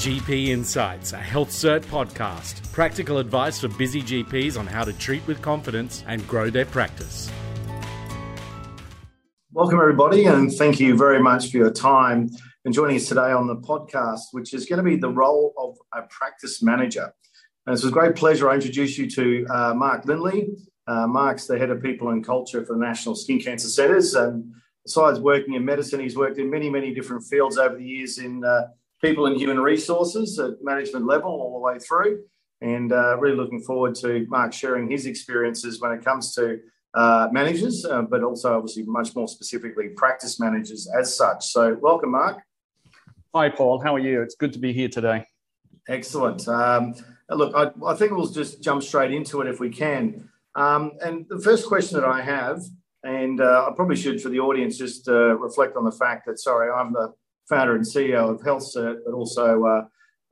GP Insights, a HealthCert podcast. Practical advice for busy GPs on how to treat with confidence and grow their practice. Welcome, everybody, and thank you very much for your time and joining us today on the podcast, which is going to be the role of a practice manager. And it's a great pleasure. I introduce you to uh, Mark Lindley. Uh, Mark's the head of people and culture for the National Skin Cancer Centres. And besides working in medicine, he's worked in many, many different fields over the years in uh, people and human resources at management level all the way through. And uh, really looking forward to Mark sharing his experiences when it comes to uh, managers, uh, but also obviously much more specifically practice managers as such. So, welcome, Mark. Hi, Paul. How are you? It's good to be here today. Excellent. Um, look, I, I, think we'll just jump straight into it if we can. Um, and the first question that I have, and uh, I probably should for the audience just uh, reflect on the fact that, sorry, I'm the founder and CEO of HealthCert, but also uh,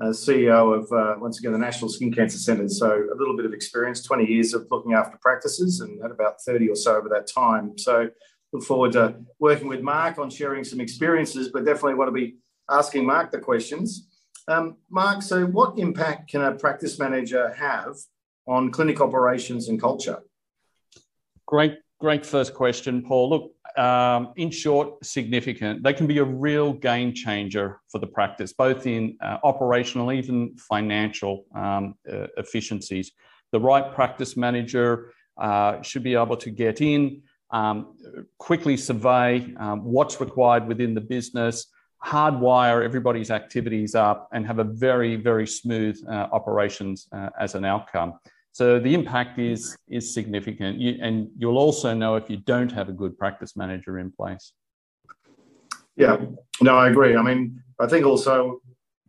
CEO of, uh, once again, the National Skin Cancer Centre. So a little bit of experience, 20 years of looking after practices and had about 30 or so over that time. So look forward to working with Mark on sharing some experiences, but definitely want to be asking Mark the questions. Um, Mark, so what impact can a practice manager have on clinic operations and culture? Great, great first question, Paul. Look, um, in short, significant. They can be a real game changer for the practice, both in uh, operational, even financial um, uh, efficiencies. The right practice manager uh, should be able to get in, um, quickly survey um, what's required within the business, hardwire everybody's activities up, and have a very, very smooth uh, operations uh, as an outcome. So the impact is is significant, you, and you'll also know if you don't have a good practice manager in place. Yeah, no, I agree. I mean, I think also,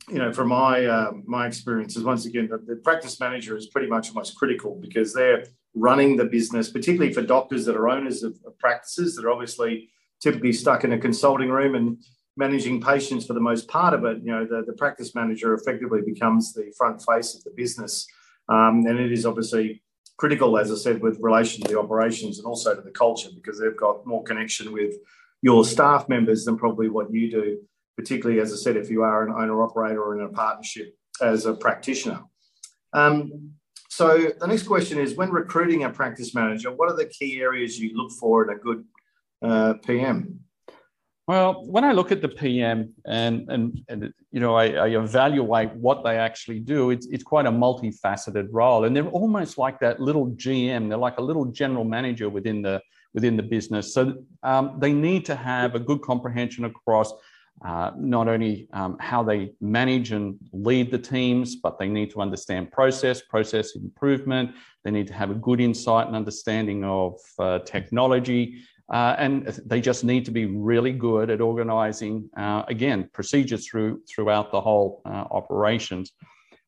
you know, from my uh, my experiences, once again, the, the practice manager is pretty much most critical because they're running the business, particularly for doctors that are owners of, of practices that are obviously typically stuck in a consulting room and managing patients for the most part of it. You know, the, the practice manager effectively becomes the front face of the business um, and it is obviously critical, as I said, with relation to the operations and also to the culture because they've got more connection with your staff members than probably what you do, particularly, as I said, if you are an owner operator or in a partnership as a practitioner. Um, so the next question is when recruiting a practice manager, what are the key areas you look for in a good uh, PM? Well, when I look at the PM and and, and you know I, I, evaluate what they actually do, it's it's quite a multifaceted role, and they're almost like that little GM. They're like a little general manager within the within the business. So um, they need to have a good comprehension across uh, not only um, how they manage and lead the teams, but they need to understand process, process improvement. They need to have a good insight and understanding of uh, technology. Uh, and they just need to be really good at organizing, uh, again, procedures through, throughout the whole uh, operations.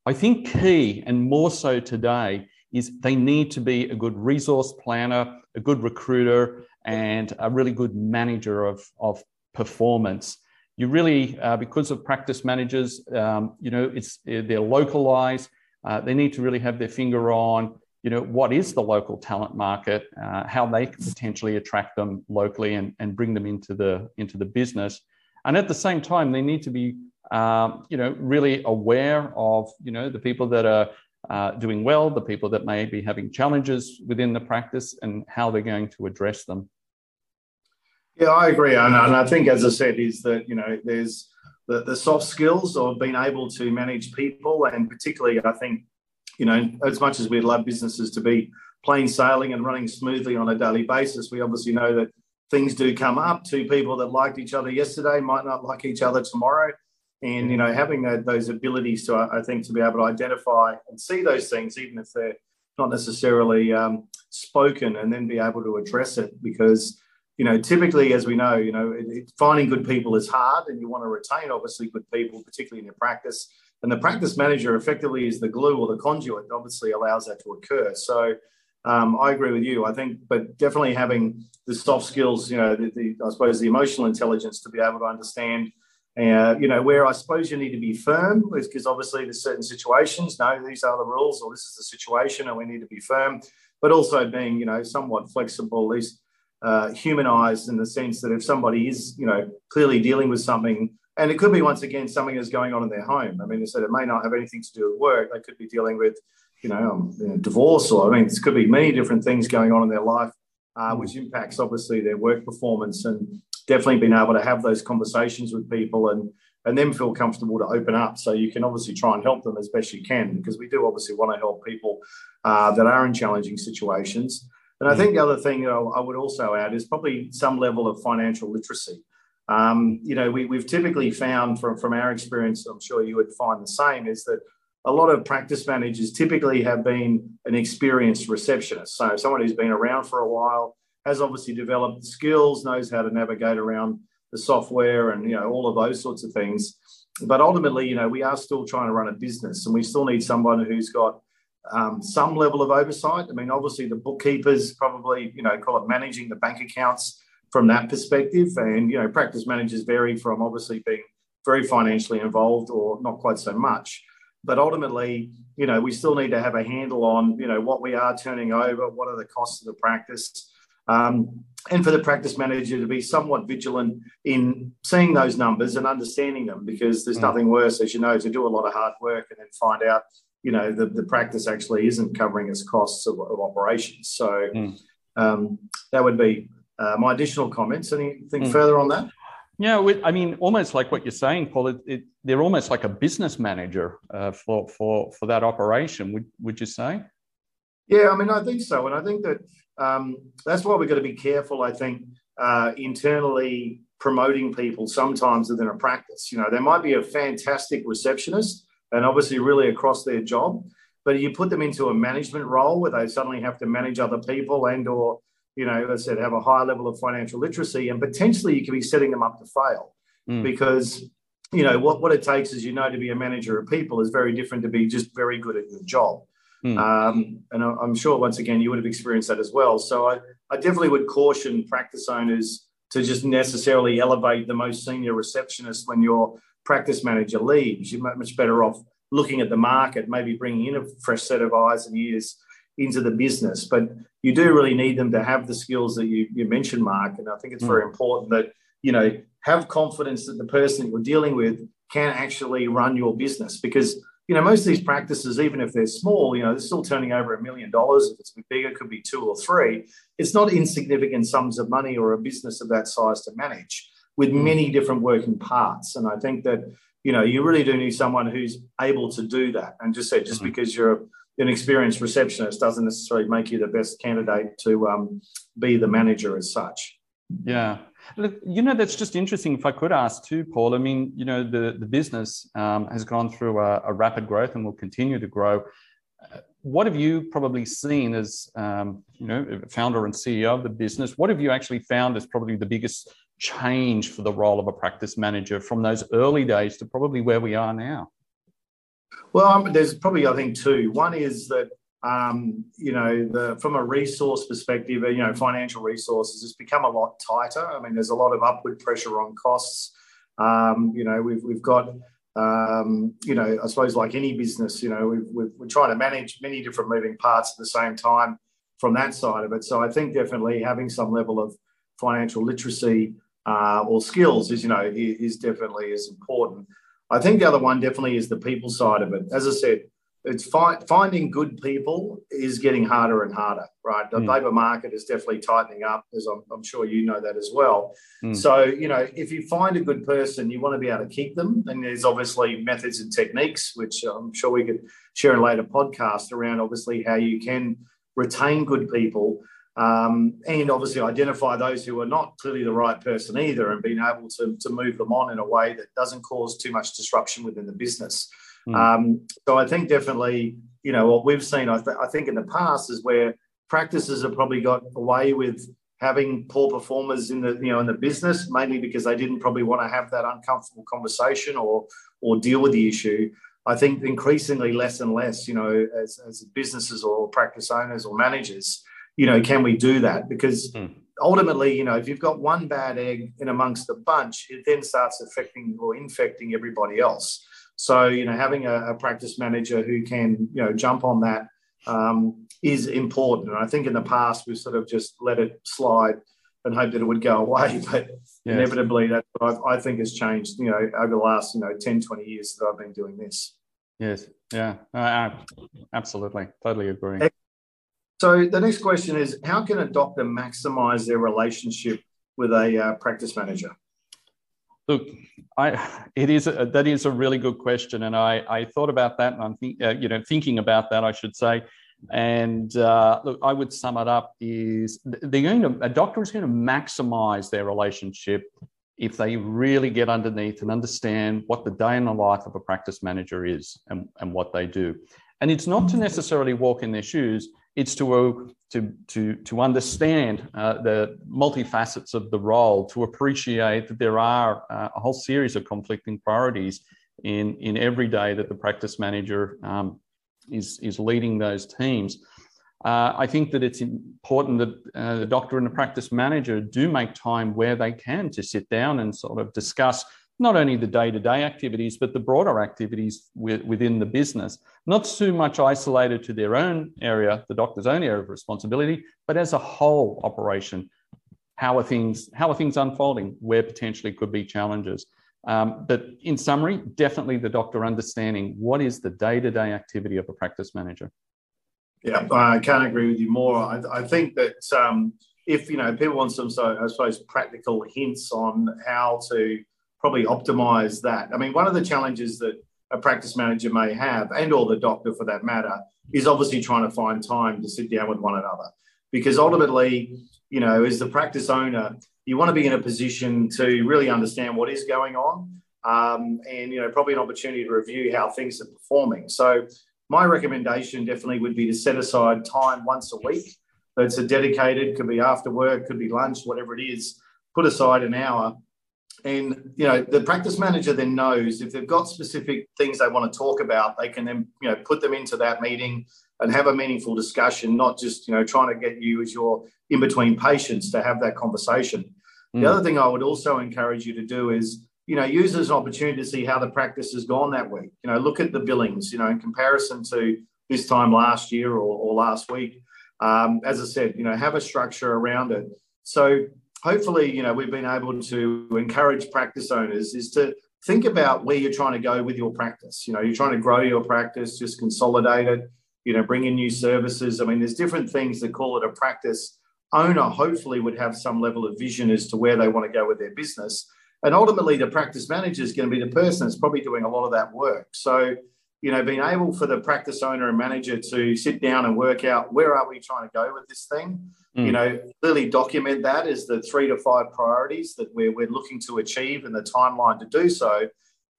I think key, and more so today, is they need to be a good resource planner, a good recruiter, and a really good manager of, of performance. You really, uh, because of practice managers, um, you know, it's they're localized. Uh, they need to really have their finger on you know, what is the local talent market, uh, how they can potentially attract them locally and, and bring them into the into the business. And at the same time, they need to be, um, you know, really aware of, you know, the people that are uh, doing well, the people that may be having challenges within the practice, and how they're going to address them. Yeah, I agree, and, and I think, as I said, is that you know, there's the, the soft skills of being able to manage people, and particularly, I think you know, as much as we'd love businesses to be plain sailing and running smoothly on a daily basis, we obviously know that things do come up. Two people that liked each other yesterday might not like each other tomorrow. And, you know, having that, those abilities to, I think, to be able to identify and see those things, even if they're not necessarily um, spoken, and then be able to address it because, you know, typically, as we know, you know, it, it, finding good people is hard and you want to retain, obviously, good people, particularly in your practice. And the practice manager effectively is the glue or the conduit that obviously allows that to occur. So um, I agree with you. I think, but definitely having the soft skills, you know, the, the, I suppose the emotional intelligence to be able to understand, uh, you know, where I suppose you need to be firm is because obviously there's certain situations. No, these are the rules, or this is the situation, and we need to be firm. But also being, you know, somewhat flexible, at least uh, humanized in the sense that if somebody is, you know, clearly dealing with something and it could be once again something that's going on in their home. I mean, I said it may not have anything to do with work. They could be dealing with, you know, um, you know divorce, or I mean, this could be many different things going on in their life, uh, which impacts obviously their work performance. And definitely being able to have those conversations with people and and then feel comfortable to open up. So you can obviously try and help them as best you can because we do obviously want to help people uh, that are in challenging situations. And I think the other thing I would also add is probably some level of financial literacy. Um, you know, we, have typically found from, from our experience, I'm sure you would find the same, is that a lot of practice managers typically have been an experienced receptionist. So someone who's been around for a while, has obviously developed skills, knows how to navigate around the software and, you know, all of those sorts of things. But ultimately, you know, we are still trying to run a business and we still need someone who's got um, some level of oversight. I mean, obviously, the bookkeepers probably, you know, call it managing the bank accounts from that perspective. And, you know, practice managers vary from obviously being very financially involved or not quite so much. But ultimately, you know, we still need to have a handle on, you know, what we are turning over, what are the costs of the practice. Um, and for the practice manager to be somewhat vigilant in seeing those numbers and understanding them because there's mm. nothing worse, as you know, to do a lot of hard work and then find out you know the, the practice actually isn't covering its costs of, of operations. So mm. um, that would be uh, my additional comments. Anything mm. further on that? Yeah, I mean, almost like what you're saying, Paul. It, it, they're almost like a business manager uh, for for for that operation. Would would you say? Yeah, I mean, I think so, and I think that um, that's why we've got to be careful. I think uh, internally promoting people sometimes within a practice. You know, there might be a fantastic receptionist and obviously really across their job. But you put them into a management role where they suddenly have to manage other people and or, you know, as I said, have a high level of financial literacy and potentially you could be setting them up to fail mm. because, you know, what, what it takes is, you know, to be a manager of people is very different to be just very good at your job. Mm. Um, and I'm sure once again, you would have experienced that as well. So I, I definitely would caution practice owners to just necessarily elevate the most senior receptionist when you're practice manager leaves, you're much better off looking at the market, maybe bringing in a fresh set of eyes and ears into the business. But you do really need them to have the skills that you, you mentioned, Mark. And I think it's mm. very important that, you know, have confidence that the person that you're dealing with can actually run your business because you know, most of these practices, even if they're small, you know, they're still turning over a million dollars. If it's bigger, it could be two or three. It's not insignificant sums of money or a business of that size to manage with mm. many different working parts. And I think that, you know, you really do need someone who's able to do that. And just say, just mm-hmm. because you're an experienced receptionist doesn't necessarily make you the best candidate to um, be the manager as such. Yeah. You know, that's just interesting. If I could ask too, Paul, I mean, you know, the, the business um, has gone through a, a, rapid growth and will continue to grow. what have you probably seen as, um, you know, founder and CEO of the business? What have you actually found as probably the biggest change for the role of a practice manager from those early days to probably where we are now? Well, um, there's probably, I think, two. One is that, um, you know, the, from a resource perspective, you know, financial resources has become a lot tighter. I mean, there's a lot of upward pressure on costs. Um, you know, we've, we've got, um, you know, I suppose like any business, you know, we are trying to manage many different moving parts at the same time from that side of it. So I think definitely having some level of financial literacy uh, or skills is, you know, is definitely as important. I think the other one definitely is the people side of it. As I said, it's fi- finding good people is getting harder and harder, right? The mm. labour market is definitely tightening up, as I'm, I'm sure you know that as well. Mm. So, you know, if you find a good person, you want to be able to keep them. And there's obviously methods and techniques, which I'm sure we could share in later podcast around obviously how you can retain good people um, and obviously identify those who are not clearly the right person either and being able to, to move them on in a way that doesn't cause too much disruption within the business. Mm. Um, so I think definitely, you know, what we've seen, I, th- I think in the past is where practices have probably got away with having poor performers in the you know in the business mainly because they didn't probably want to have that uncomfortable conversation or or deal with the issue i think increasingly less and less you know as, as businesses or practice owners or managers you know, can we do that? Because mm. ultimately, you know, if you've got one bad egg in amongst a bunch, it then starts affecting or infecting everybody else. So, you know, having a, a practice manager who can, you know, jump on that um, is important. And I think in the past we've sort of just let it slide and hope that it would go away. But yes. inevitably, that I, I think has changed. You know, over the last you know 10, 20 years that I've been doing this. Yes. Yeah. Uh, absolutely. Totally agree. So the next question is, how can a doctor maximize their relationship with a uh, practice manager? Look, I, it is a, that is a really good question, and I, I thought about that, and I'm think, uh, you know thinking about that, I should say. And uh, look, I would sum it up: is they're going to a doctor is going to maximize their relationship if they really get underneath and understand what the day in the life of a practice manager is and, and what they do. And it's not to necessarily walk in their shoes, it's to, uh, to, to, to understand uh, the multifacets of the role, to appreciate that there are uh, a whole series of conflicting priorities in, in every day that the practice manager um, is, is leading those teams. Uh, I think that it's important that uh, the doctor and the practice manager do make time where they can to sit down and sort of discuss not only the day to day activities, but the broader activities within the business, not too much isolated to their own area, the doctor's own area of responsibility, but as a whole operation. How are things, how are things unfolding? Where potentially could be challenges? Um, but in summary, definitely the doctor understanding what is the day to day activity of a practice manager. Yeah, I can't agree with you more. I, I think that um, if you know people want some, so I suppose, practical hints on how to probably optimize that. I mean, one of the challenges that a practice manager may have, and or the doctor for that matter, is obviously trying to find time to sit down with one another. Because ultimately, you know, as the practice owner, you want to be in a position to really understand what is going on, um, and you know, probably an opportunity to review how things are performing. So my recommendation definitely would be to set aside time once a week that's a dedicated, could be after work, could be lunch, whatever it is. Put aside an hour. And you know, the practice manager then knows if they've got specific things they want to talk about, they can then you know put them into that meeting and have a meaningful discussion, not just you know trying to get you as your in between patients to have that conversation. Mm. The other thing I would also encourage you to do is you know, use as an opportunity to see how the practice has gone that week. You know, look at the billings, you know, in comparison to this time last year or, or last week. Um, as I said, you know, have a structure around it. So hopefully, you know, we've been able to encourage practice owners is to think about where you're trying to go with your practice. You know, you're trying to grow your practice, just consolidate it, you know, bring in new services. I mean, there's different things that call it a practice owner hopefully would have some level of vision as to where they want to go with their business and ultimately, the practice manager is going to be the person that's probably doing a lot of that work. So, you know, being able for the practice owner and manager to sit down and work out where are we trying to go with this thing, mm. you know, clearly document that as the three to five priorities that we're, we're looking to achieve and the timeline to do so.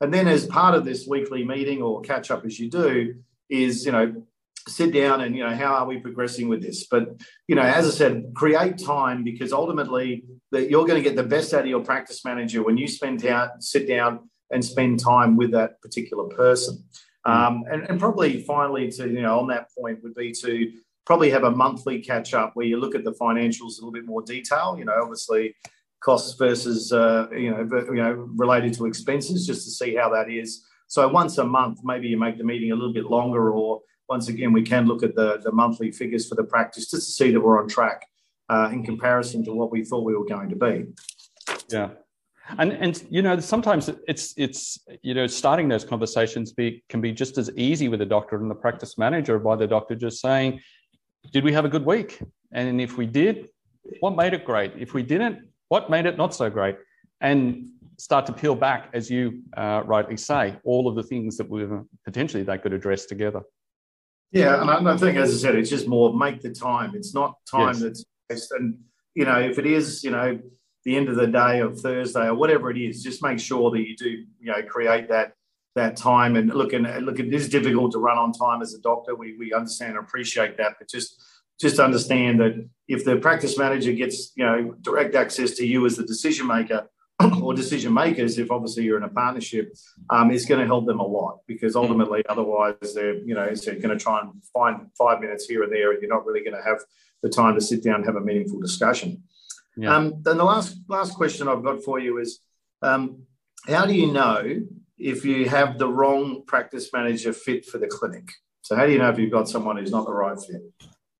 And then, as part of this weekly meeting or catch up as you do, is, you know, sit down and you know how are we progressing with this but you know as i said create time because ultimately that you're going to get the best out of your practice manager when you spend down sit down and spend time with that particular person. Um, and, and probably finally to you know on that point would be to probably have a monthly catch up where you look at the financials a little bit more detail you know obviously costs versus uh, you know you know related to expenses just to see how that is so once a month maybe you make the meeting a little bit longer or once again, we can look at the, the monthly figures for the practice just to see that we're on track uh, in comparison to what we thought we were going to be. Yeah. And, and you know sometimes it's it's you know starting those conversations be, can be just as easy with the doctor and the practice manager by the doctor just saying did we have a good week? And if we did what made it great? If we didn't what made it not so great? And start to peel back as you uh, rightly say all of the things that we potentially they could address together. Yeah, and I think, as I said, it's just more make the time. It's not time yes. that's and you know if it is, you know, the end of the day of Thursday or whatever it is, just make sure that you do, you know, create that that time. And look, and look, it is difficult to run on time as a doctor. We we understand and appreciate that, but just just understand that if the practice manager gets, you know, direct access to you as the decision maker, or decision makers, if obviously you're in a partnership, um, is going to help them a lot because ultimately, otherwise, they're you know so going to try and find five minutes here and there, and you're not really going to have the time to sit down and have a meaningful discussion. Yeah. Um, then the last last question I've got for you is, um, how do you know if you have the wrong practice manager fit for the clinic? So how do you know if you've got someone who's not the right fit?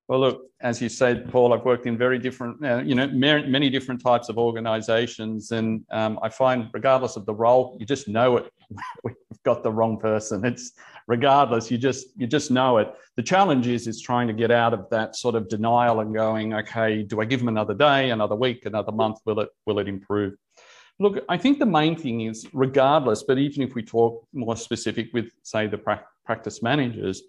Well, look, as you said, Paul, I've worked in very different, uh, you know, many different types of organisations, and um, I find, regardless of the role, you just know it. We've got the wrong person. It's regardless, you just you just know it. The challenge is is trying to get out of that sort of denial and going, okay, do I give them another day, another week, another month? Will it will it improve? Look, I think the main thing is, regardless, but even if we talk more specific with, say, the pra- practice managers,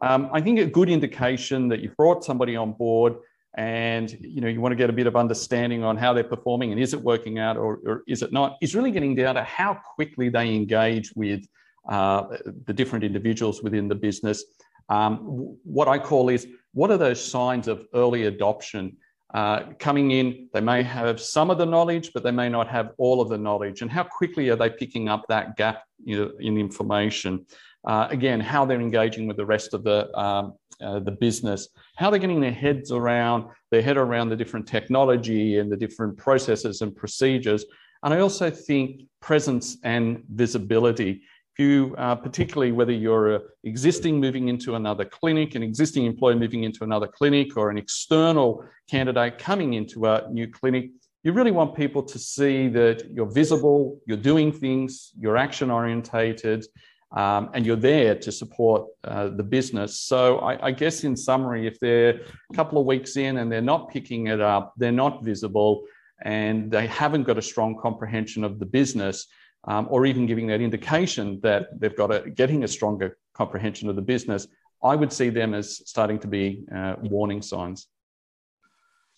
um, I think a good indication that you've brought somebody on board and you know you want to get a bit of understanding on how they're performing and is it working out or, or is it not is really getting down to how quickly they engage with uh, the different individuals within the business. Um, what i call is what are those signs of early adoption? Uh, coming in they may have some of the knowledge but they may not have all of the knowledge. And how quickly are they picking up that gap you know, in information uh, again, how they're engaging with the rest of the, um, uh, the business, how they're getting their heads around, their head around the different technology and the different processes and procedures. And I also think presence and visibility. If you, uh, particularly whether you're existing moving into another clinic, an existing employee moving into another clinic, or an external candidate coming into a new clinic, you really want people to see that you're visible, you're doing things, you're action orientated, um, and you're there to support uh, the business. So I, I, guess in summary, if they're a couple of weeks in and they're not picking it up, they're not visible, and they haven't got a strong comprehension of the business, um, or even giving that indication that they've got a getting a stronger comprehension of the business, I would see them as starting to be uh, warning signs.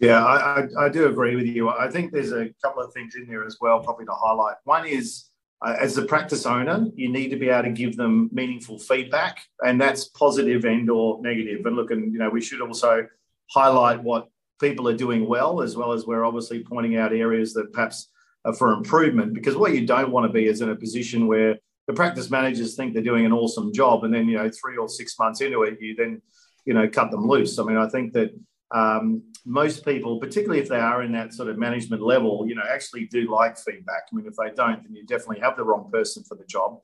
Yeah, I, I, I do agree with you. I think there's a couple of things in there as well, probably to highlight. One is uh, as the practice owner, you need to be able to give them meaningful feedback, and that's positive and or negative. And look, and you know, we should also highlight what people are doing well, as well as we're obviously pointing out areas that perhaps are for improvement. Because what you don't want to be is in a position where the practice managers think they're doing an awesome job, and then you know, three or six months into it, you then you know cut them loose. I mean, I think that um, most people, particularly if they are in that sort of management level, you know, actually do like feedback. I mean, if they don't, then you definitely have the wrong person for the job.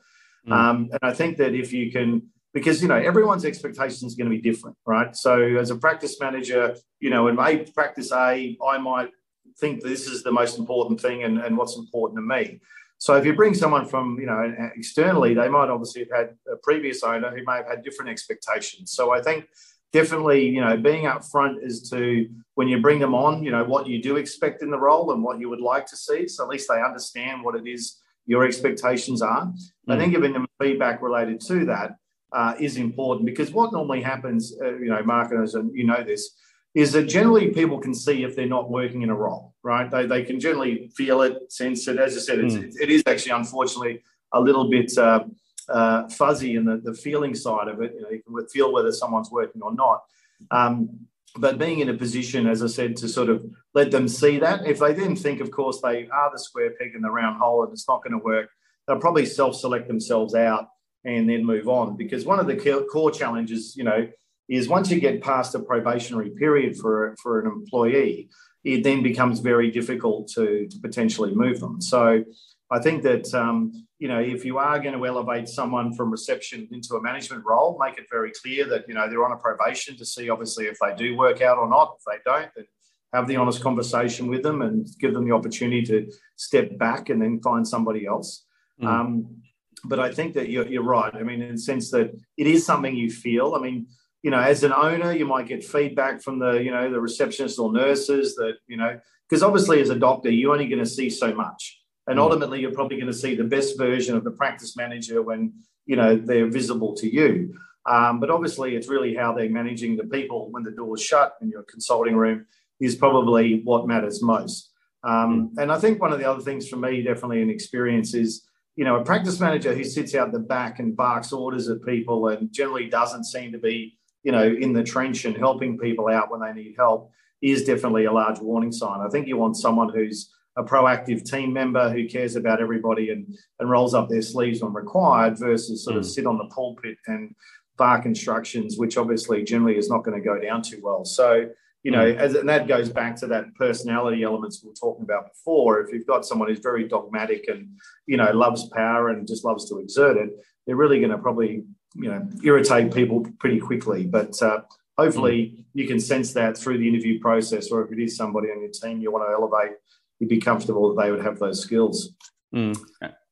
Mm. Um, and I think that if you can, because you know everyone's expectations are going to be different, right? So as a practice manager, you know, in my practice A, I might think this is the most important thing and, and what's important to me. So if you bring someone from, you know, externally, they might obviously have had a previous owner who may have had different expectations. So I think definitely, you know, being upfront as to when you bring them on, you know, what you do expect in the role and what you would like to see. So at least they understand what it is your expectations are. Mm. I think giving them feedback related to that uh, is important because what normally happens, uh, you know, marketers, and you know this, is that generally people can see if they're not working in a role, right? They, they can generally feel it, sense it. As I said, it's, mm. it is actually, unfortunately, a little bit. Uh, uh, fuzzy in the, the feeling side of it. You know, you can feel whether someone's working or not. Um, but being in a position, as I said, to sort of let them see that. If they then think, of course, they are the square peg in the round hole and it's not going to work, they'll probably self-select themselves out and then move on. Because one of the core challenges, you know, is once you get past a probationary period for for an employee, it then becomes very difficult to, to potentially move them. So I think that um, you know if you are going to elevate someone from reception into a management role, make it very clear that you know they're on a probation to see obviously if they do work out or not. If they don't, then have the honest conversation with them and give them the opportunity to step back and then find somebody else. Mm. Um, but I think that you're, you're right. I mean, in the sense that it is something you feel. I mean, you know, as an owner, you might get feedback from the, you know, the receptionists or nurses that, you know, because obviously as a doctor, you're only going to see so much. And mm. ultimately, you're probably going to see the best version of the practice manager when you know they're visible to you. Um, but obviously, it's really how they're managing the people when the door's shut in your consulting room is probably what matters most. Um, mm. and I think one of the other things for me, definitely an experience, is you know a practice manager who sits out the back and barks orders at people and generally doesn't seem to be you know in the trench and helping people out when they need help is definitely a large warning sign. I think you want someone who's a proactive team member who cares about everybody and, and rolls up their sleeves when required versus sort mm. of sit on the pulpit and bark instructions, which obviously generally is not going to go down too well. So, you know, mm. as, and that goes back to that personality elements we were talking about before. If you've got someone who's very dogmatic and, you know, loves power and just loves to exert it, they're really going to probably, you know, irritate people pretty quickly. But uh, hopefully mm. you can sense that through the interview process, or if it is somebody on your team you want to elevate, you'd be comfortable that they would have those skills. Mm,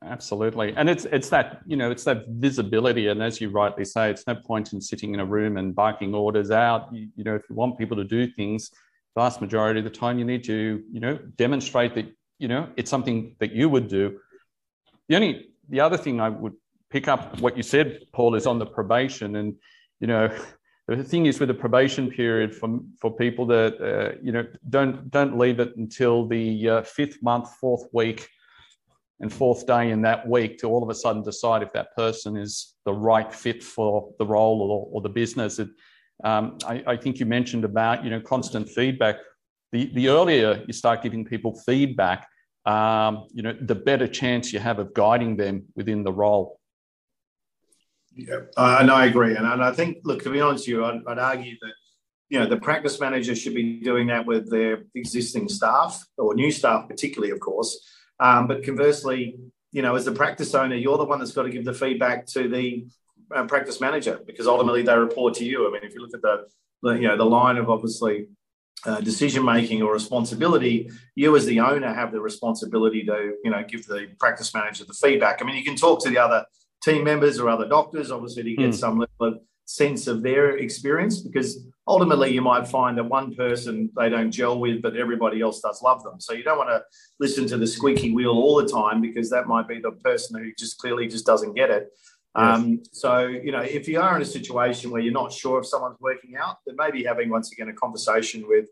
absolutely, and it's it's that you know it's that visibility, and as you rightly say, it's no point in sitting in a room and barking orders out. You, you know, if you want people to do things, vast majority of the time, you need to you know demonstrate that you know it's something that you would do. The only the other thing I would pick up what you said, Paul, is on the probation, and you know the thing is with the probation period for, for people that uh, you know don't don't leave it until the uh, fifth month, fourth week and fourth day in that week to all of a sudden decide if that person is the right fit for the role or, or the business. It, um, I, I, think you mentioned about you know constant feedback. The, the earlier you start giving people feedback, um, you know, the better chance you have of guiding them within the role. Yeah, and I agree. And, and I think, look, to be honest with you, I'd, I'd argue that you know the practice manager should be doing that with their existing staff or new staff, particularly, of course. Um, but conversely, you know, as the practice owner, you're the one that's got to give the feedback to the uh, practice manager because ultimately they report to you. I mean, if you look at the, the you know the line of obviously uh, decision making or responsibility, you as the owner have the responsibility to you know give the practice manager the feedback. I mean, you can talk to the other team members or other doctors, obviously, to get mm. some level of sense of their experience because ultimately you might find that one person they don't gel with but everybody else does love them so you don't want to listen to the squeaky wheel all the time because that might be the person who just clearly just doesn't get it yes. um, so you know if you are in a situation where you're not sure if someone's working out then maybe having once again a conversation with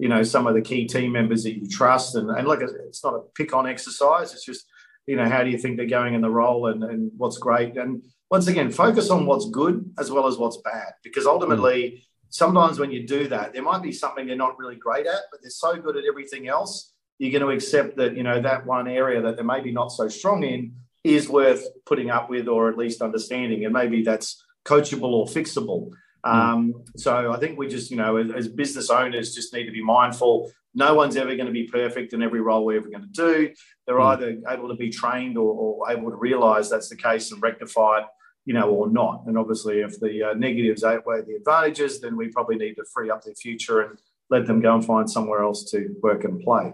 you know some of the key team members that you trust and, and look it's not a pick on exercise it's just you know how do you think they're going in the role and, and what's great and once again, focus on what's good as well as what's bad, because ultimately, sometimes when you do that, there might be something they're not really great at, but they're so good at everything else. You're going to accept that you know that one area that they're maybe not so strong in is worth putting up with, or at least understanding, and maybe that's coachable or fixable. Mm. Um, so I think we just, you know, as, as, business owners, just need to be mindful. No one's ever going to be perfect in every role we're ever going to do. They're mm. either able to be trained or, or, able to realize that's the case and rectify it you know, or not. And obviously, if the uh, negatives outweigh the advantages, then we probably need to free up their future and let them go and find somewhere else to work and play.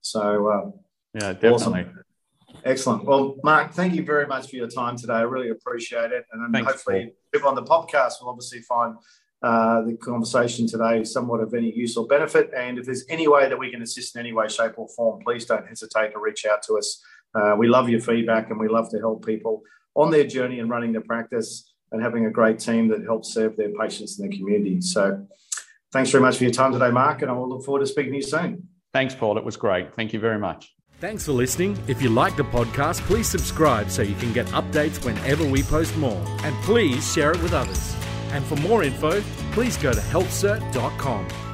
So, uh, yeah, definitely. Awesome. Excellent. Well, Mark, thank you very much for your time today. I really appreciate it. And Thanks, hopefully, Paul. people on the podcast will obviously find uh, the conversation today somewhat of any use or benefit. And if there's any way that we can assist in any way, shape, or form, please don't hesitate to reach out to us. Uh, we love your feedback and we love to help people on their journey and running their practice and having a great team that helps serve their patients and their community. So thanks very much for your time today, Mark, and I will look forward to speaking to you soon. Thanks, Paul. It was great. Thank you very much. Thanks for listening. If you like the podcast, please subscribe so you can get updates whenever we post more. And please share it with others. And for more info, please go to healthcert.com.